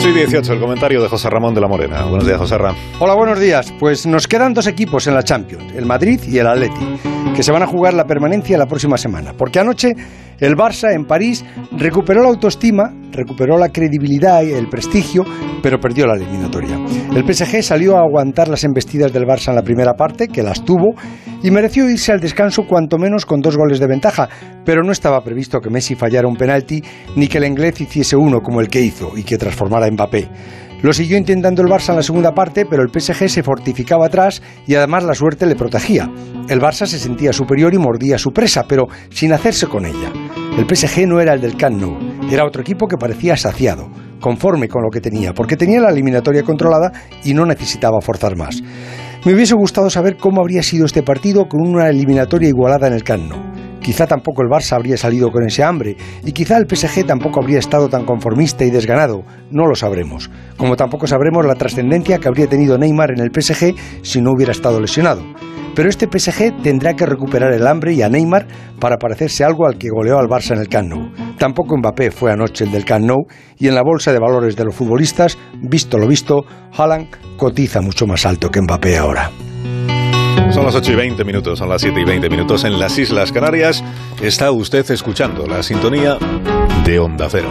8 y 18, el comentario de José Ramón de la Morena. Buenos días, José Ramón. Hola, buenos días. Pues nos quedan dos equipos en la Champions, el Madrid y el Atleti, que se van a jugar la permanencia la próxima semana. Porque anoche el Barça en París recuperó la autoestima, recuperó la credibilidad y el prestigio, pero perdió la eliminatoria. El PSG salió a aguantar las embestidas del Barça en la primera parte, que las tuvo, y mereció irse al descanso cuanto menos con dos goles de ventaja, pero no estaba previsto que Messi fallara un penalti ni que el inglés hiciese uno como el que hizo y que transformara a Mbappé. Lo siguió intentando el Barça en la segunda parte, pero el PSG se fortificaba atrás y además la suerte le protegía. El Barça se sentía superior y mordía su presa, pero sin hacerse con ella. El PSG no era el del Camp era otro equipo que parecía saciado, conforme con lo que tenía, porque tenía la eliminatoria controlada y no necesitaba forzar más. Me hubiese gustado saber cómo habría sido este partido con una eliminatoria igualada en el Camp. Quizá tampoco el Barça habría salido con ese hambre y quizá el PSG tampoco habría estado tan conformista y desganado, no lo sabremos. Como tampoco sabremos la trascendencia que habría tenido Neymar en el PSG si no hubiera estado lesionado. Pero este PSG tendrá que recuperar el hambre y a Neymar para parecerse algo al que goleó al Barça en el Camp. Tampoco Mbappé fue anoche el del Camp y en la bolsa de valores de los futbolistas, visto lo visto, Haaland cotiza mucho más alto que Mbappé ahora. Son las 8 y 20 minutos, son las 7 y 20 minutos en las Islas Canarias. Está usted escuchando la sintonía de Onda Cero.